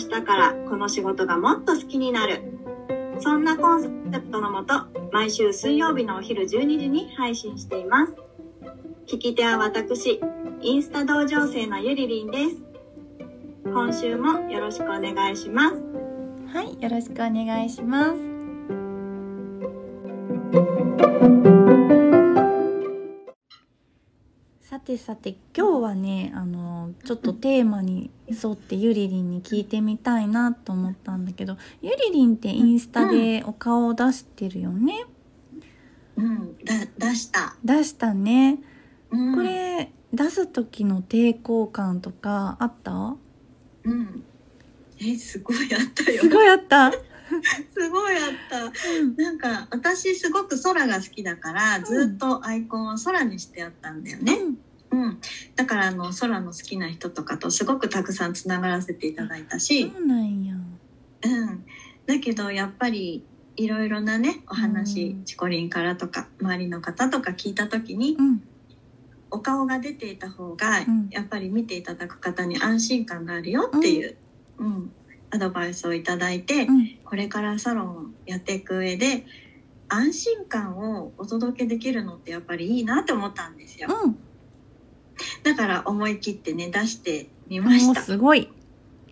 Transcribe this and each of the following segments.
明日からこの仕事がもっと好きになる。そんなコンセプトのもと毎週水曜日のお昼12時に配信しています。聞き手は私インスタ同情生のゆりりんです。今週もよろしくお願いします。はい、よろしくお願いします。てさて今日はねあのちょっとテーマに沿ってゆりりんに聞いてみたいなと思ったんだけどゆりりんってインスタでお顔を出してるよね、うんだ出した、出したね。うん。これ出す時の抵抗感とかあった？うん。えすごいあったよ。すごいあった、すごいあった。うん。なんか私すごく空が好きだからずっとアイコンを空にしてあったんだよね、うん、だからあの空の好きな人とかとすごくたくさんつながらせていただいたし、そうなんや。うん、だけどやっぱりいろいろなねお話、うん。チコリンからとか周りの方とか聞いた時にうん。お顔が出ていた方が、ん。やっぱり見ていただく方に安心感があるよっていう、うん。アドバイスをいただいて、うん。これからサロンをやっていく上で安心感をお届けできるのってやっぱりいいなって思ったんですよ。うんだから思い切ってね出してみました。すごい。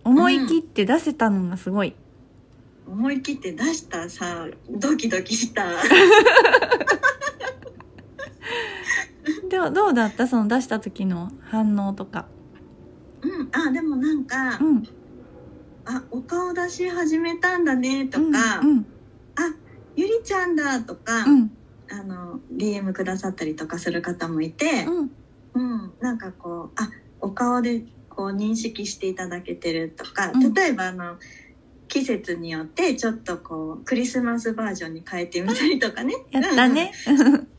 思い切って出せたのがすごい、思い切って出したさドキドキした。ではどうだった？その出した時の反応とか。うん、あでもなんか、うん。あお顔出し始めたんだねとか、うんあゆりちゃんだとか、うん。あの DM くださったりとかする方もいて、うんうん、なんかこうあお顔でこう認識していただけてるとか、うん。例えばあの季節によってちょっとこうクリスマスバージョンに変えてみたりとかね。やったね。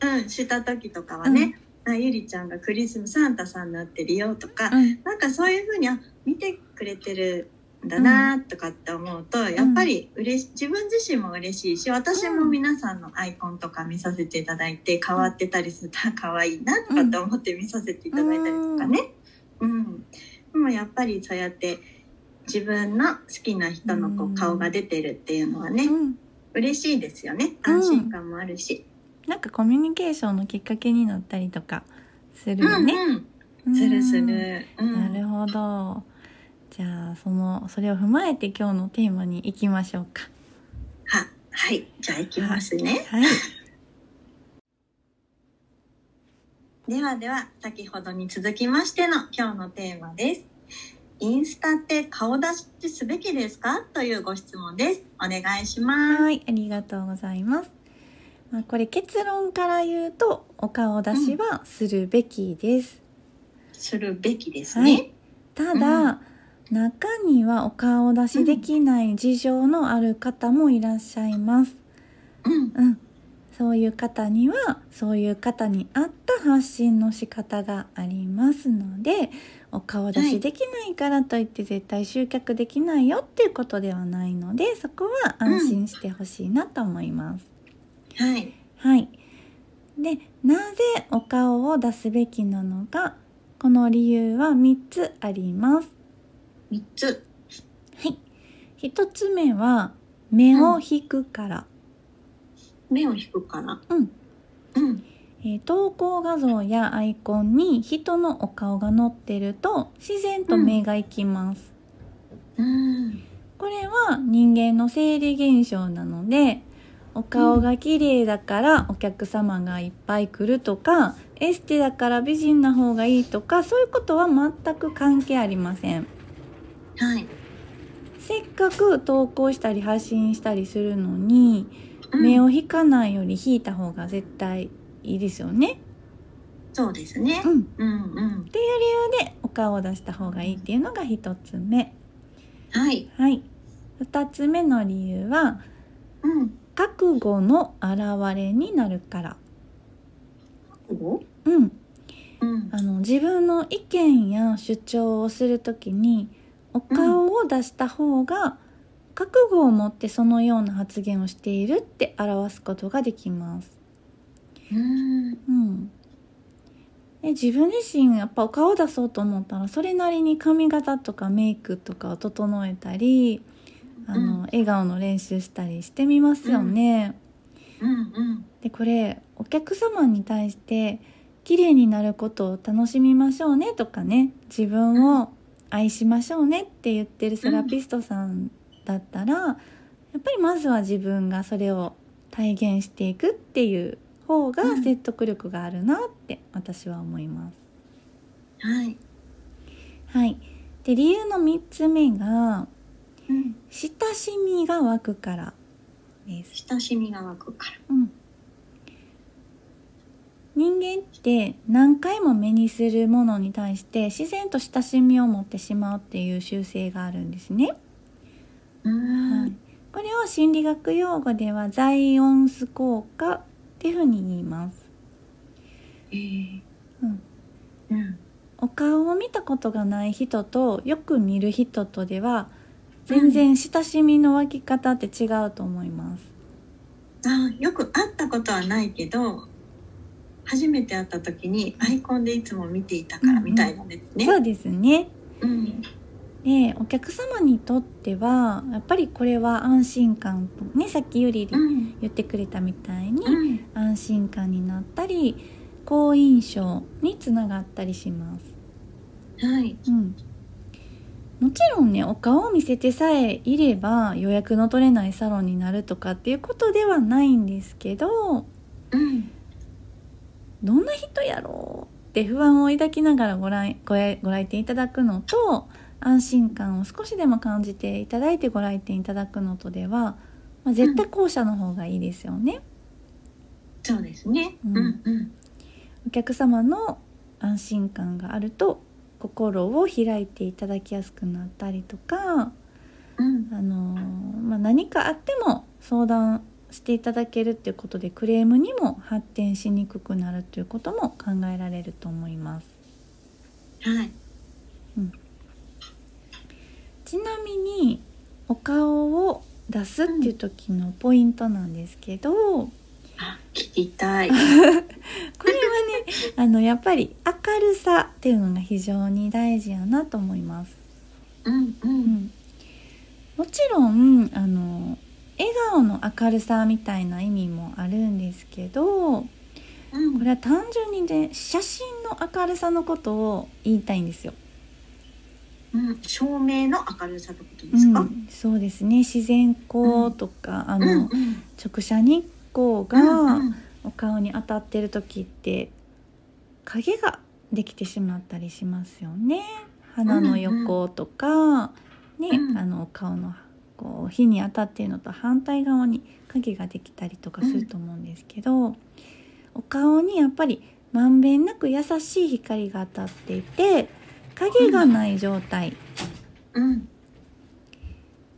うん、うん。した時とかはね、あゆりちゃんがクリスマスサンタさんになってるよとか、うん。なんかそういうふうにあ見てくれてるんだなとかって思うと、やっぱり嬉し自分自身も嬉しいし私も皆さんのアイコンとか見させていただいて変わってたりするとあ可愛いなとかって思って見させていただいたりとかね。うん、でもやっぱりそうやって自分の好きな人のこうん。う顔が出てるっていうのはね、うん。嬉しいですよね。うん。安心感もあるし。なんかコミュニケーションのきっかけになったりとかするうんよね、うん、するすうんる。うん。なるほどじゃあそのそれを踏まえて今日のテーマに行きましょうかは、はい、じゃあ行きますね。はいではでは、先ほどに続きましての今日のテーマです。インスタって顔出しすべきですか？というご質問です。お願いします。はいありがとうございます、まあ、これ結論から言うとお顔出しはするべきです、するべきですね。ただ、中にはお顔出しできない事情のある方もいらっしゃいます。うん、うん。そういう方には、そういう方に合った発信の仕方がありますので、お顔出しできないからといって絶対集客できないよっていうことではないので、そこは安心してほしいなと思います。はい。はい。で、なぜお顔を出すべきなのか、この理由は3つあります。三つ。はい。一つ目は、目を引くから。目を引くかな。うん。うん。えー投稿画像やアイコンに人のお顔が載ってると、自然と目が行きます。うん。これは人間の生理現象なので、お顔が綺麗だからお客様がいっぱい来るとか、エステだから美人な方がいいとか、そういうことは全く関係ありません。はい。せっかく投稿したり発信したりするのに、うん目を引かないより引いた方が絶対いいですよね。そうですねう。ん。うんうん。っていう理由でお顔を出した方がいいっていうのが一つ目。はい。はい。2つ目の理由はうん。覚悟の表れになるから。おうん、うん。あの自分の意見や主張をするときにお顔を出した方が覚悟を持ってそのような発言をしているって表すことができます。うん。うん、で自分自身やっぱお顔を出そうと思ったらそれなりに髪型とかメイクとかを整えたりあの、うん笑顔の練習したりしてみますよね。うん。うん。でこれお客様に対して綺麗になることを楽しみましょうねとかね自分を愛しましょうねって言ってるセラピストさんだったら、やっぱりまずは自分がそれを体現していくっていう方がうん説得力があるなって私は思います。はい。はい、で理由の3つ目がうん。親しみが湧くからです。親しみが湧くから。うん、人間って何回も目にするものに対して自然と親しみを持ってしまうっていう習性があるんですね。うん。はい、これを心理学用語ではザイオンス効果っていうふうに言います。えーうん、うん。お顔を見たことがない人とよく見る人とでは全然親しみの湧き方って違うと思います。あよく会ったことはないけど初めて会った時にアイコンでいつも見ていたからみたいなんですね。そうですね。うんでお客様にとってはやっぱりこれは安心感とねさっきゆりうん言ってくれたみたいにうん安心感になったり好印象につながったりします。はいうん、もちろんねお顔を見せてさえいれば予約の取れないサロンになるとかっていうことではないんですけどうんどんな人やろうって不安を抱きながらご来ご来ご来店いただくのと安心感を少しでも感じていただいてご来店いただくのとでは、まあ、絶対後者の方がいいですよね。そうですね。ううんんうんお客様の安心感があると心を開いていただきやすくなったりとか、うんあのーまあ、何かあっても相談していただけるっていうことでクレームにも発展しにくくなるということも考えられると思います。はいちなみにお顔を出すっていう時のポイントなんですけど、こあ聞きたい。れはねあのやっぱり明るさっていうのが非常に大事やなと思います。うんううんん、もちろんあの笑顔の明るさみたいな意味もあるんですけどこうん。れは単純にね写真の明るさのことを言いたいんですよ。うん。照明の明るさってことでうすか？ん、そうですね。自然光とか、あうん。の、うん直射日光うがんうん。お顔に当たってる時って影ができてしまったりしますよね。鼻の横とか、ね、うん。あのお顔のこう火に当たっているのと反対側に影ができたりとかすると思うんですけど、お顔にやっぱりまんべんなく優しい光が当たっていて影がない状態、うん。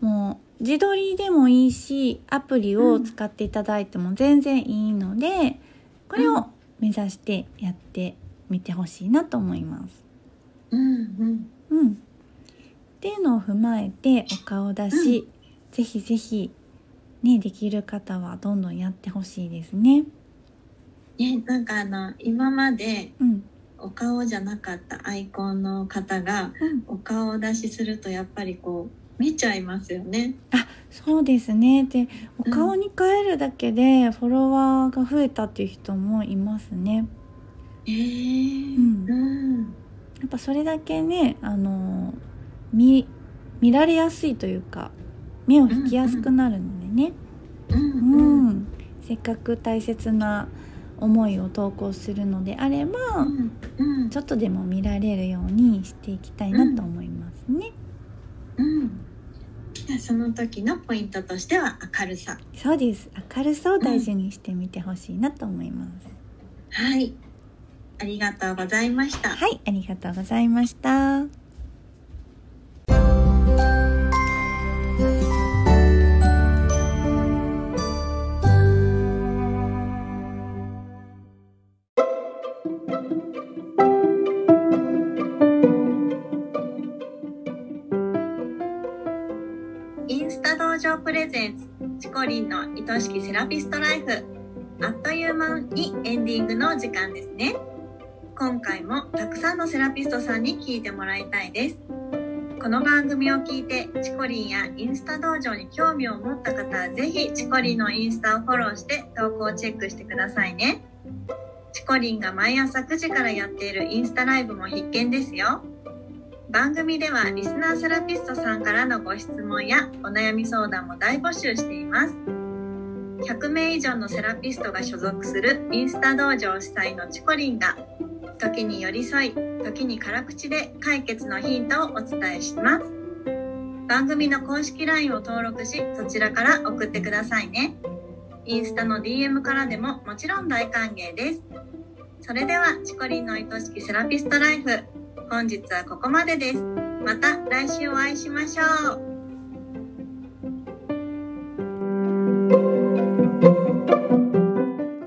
もう自撮りでもいいしアプリを使っていただいても全然いいのでこれを目指してやってみてほしいなと思います。うん。うん。うん、っていうのを踏まえてお顔出し、ぜひぜひねできる方はどんどんやってほしいですね。ねなんかあの今までうん、お顔じゃなかったアイコンの方がうん、お顔出しするとやっぱりこう見ちゃいますよね。そうですね。でお顔に変えるだけでフォロワーが増えたっていう人もいますね。えーうんうんやっぱそれだけねあの見見られやすいというか目を引きやすくなるのでね、ううんうんせっかく大切な思いを投稿するのであれば、うんうんちょっとでも見られるようにしていきたいなと思いますね。うんその時のポイントとしては明るさ。そうです明るさを大事にしてみてほしいなと思います。はい。ありがとうございました。はいありがとうございました。ツチコリンの愛しきセラピストライフ。あっという間にエンディングの時間ですね。今回もたくさんのセラピストさんに聞いてもらいたいです。この番組を聞いてチコリンやインスタ道場に興味を持った方はぜひチコリンのインスタをフォローして投稿をチェックしてくださいね。チコリンが毎朝9時からやっているインスタライブも必見ですよ。番組ではリスナーセラピストさんからのご質問やお悩み相談も大募集しています。100名以上のセラピストが所属するインスタ道場主催のチコリンが時に寄り添い時に辛口で解決のヒントをお伝えします。番組の公式 LINE を登録しそちらから送ってくださいね。インスタの DM からでももちろん大歓迎です。それではチコリンの愛しきセラピストライフ本日はここまでです。また来週お会いしましょう。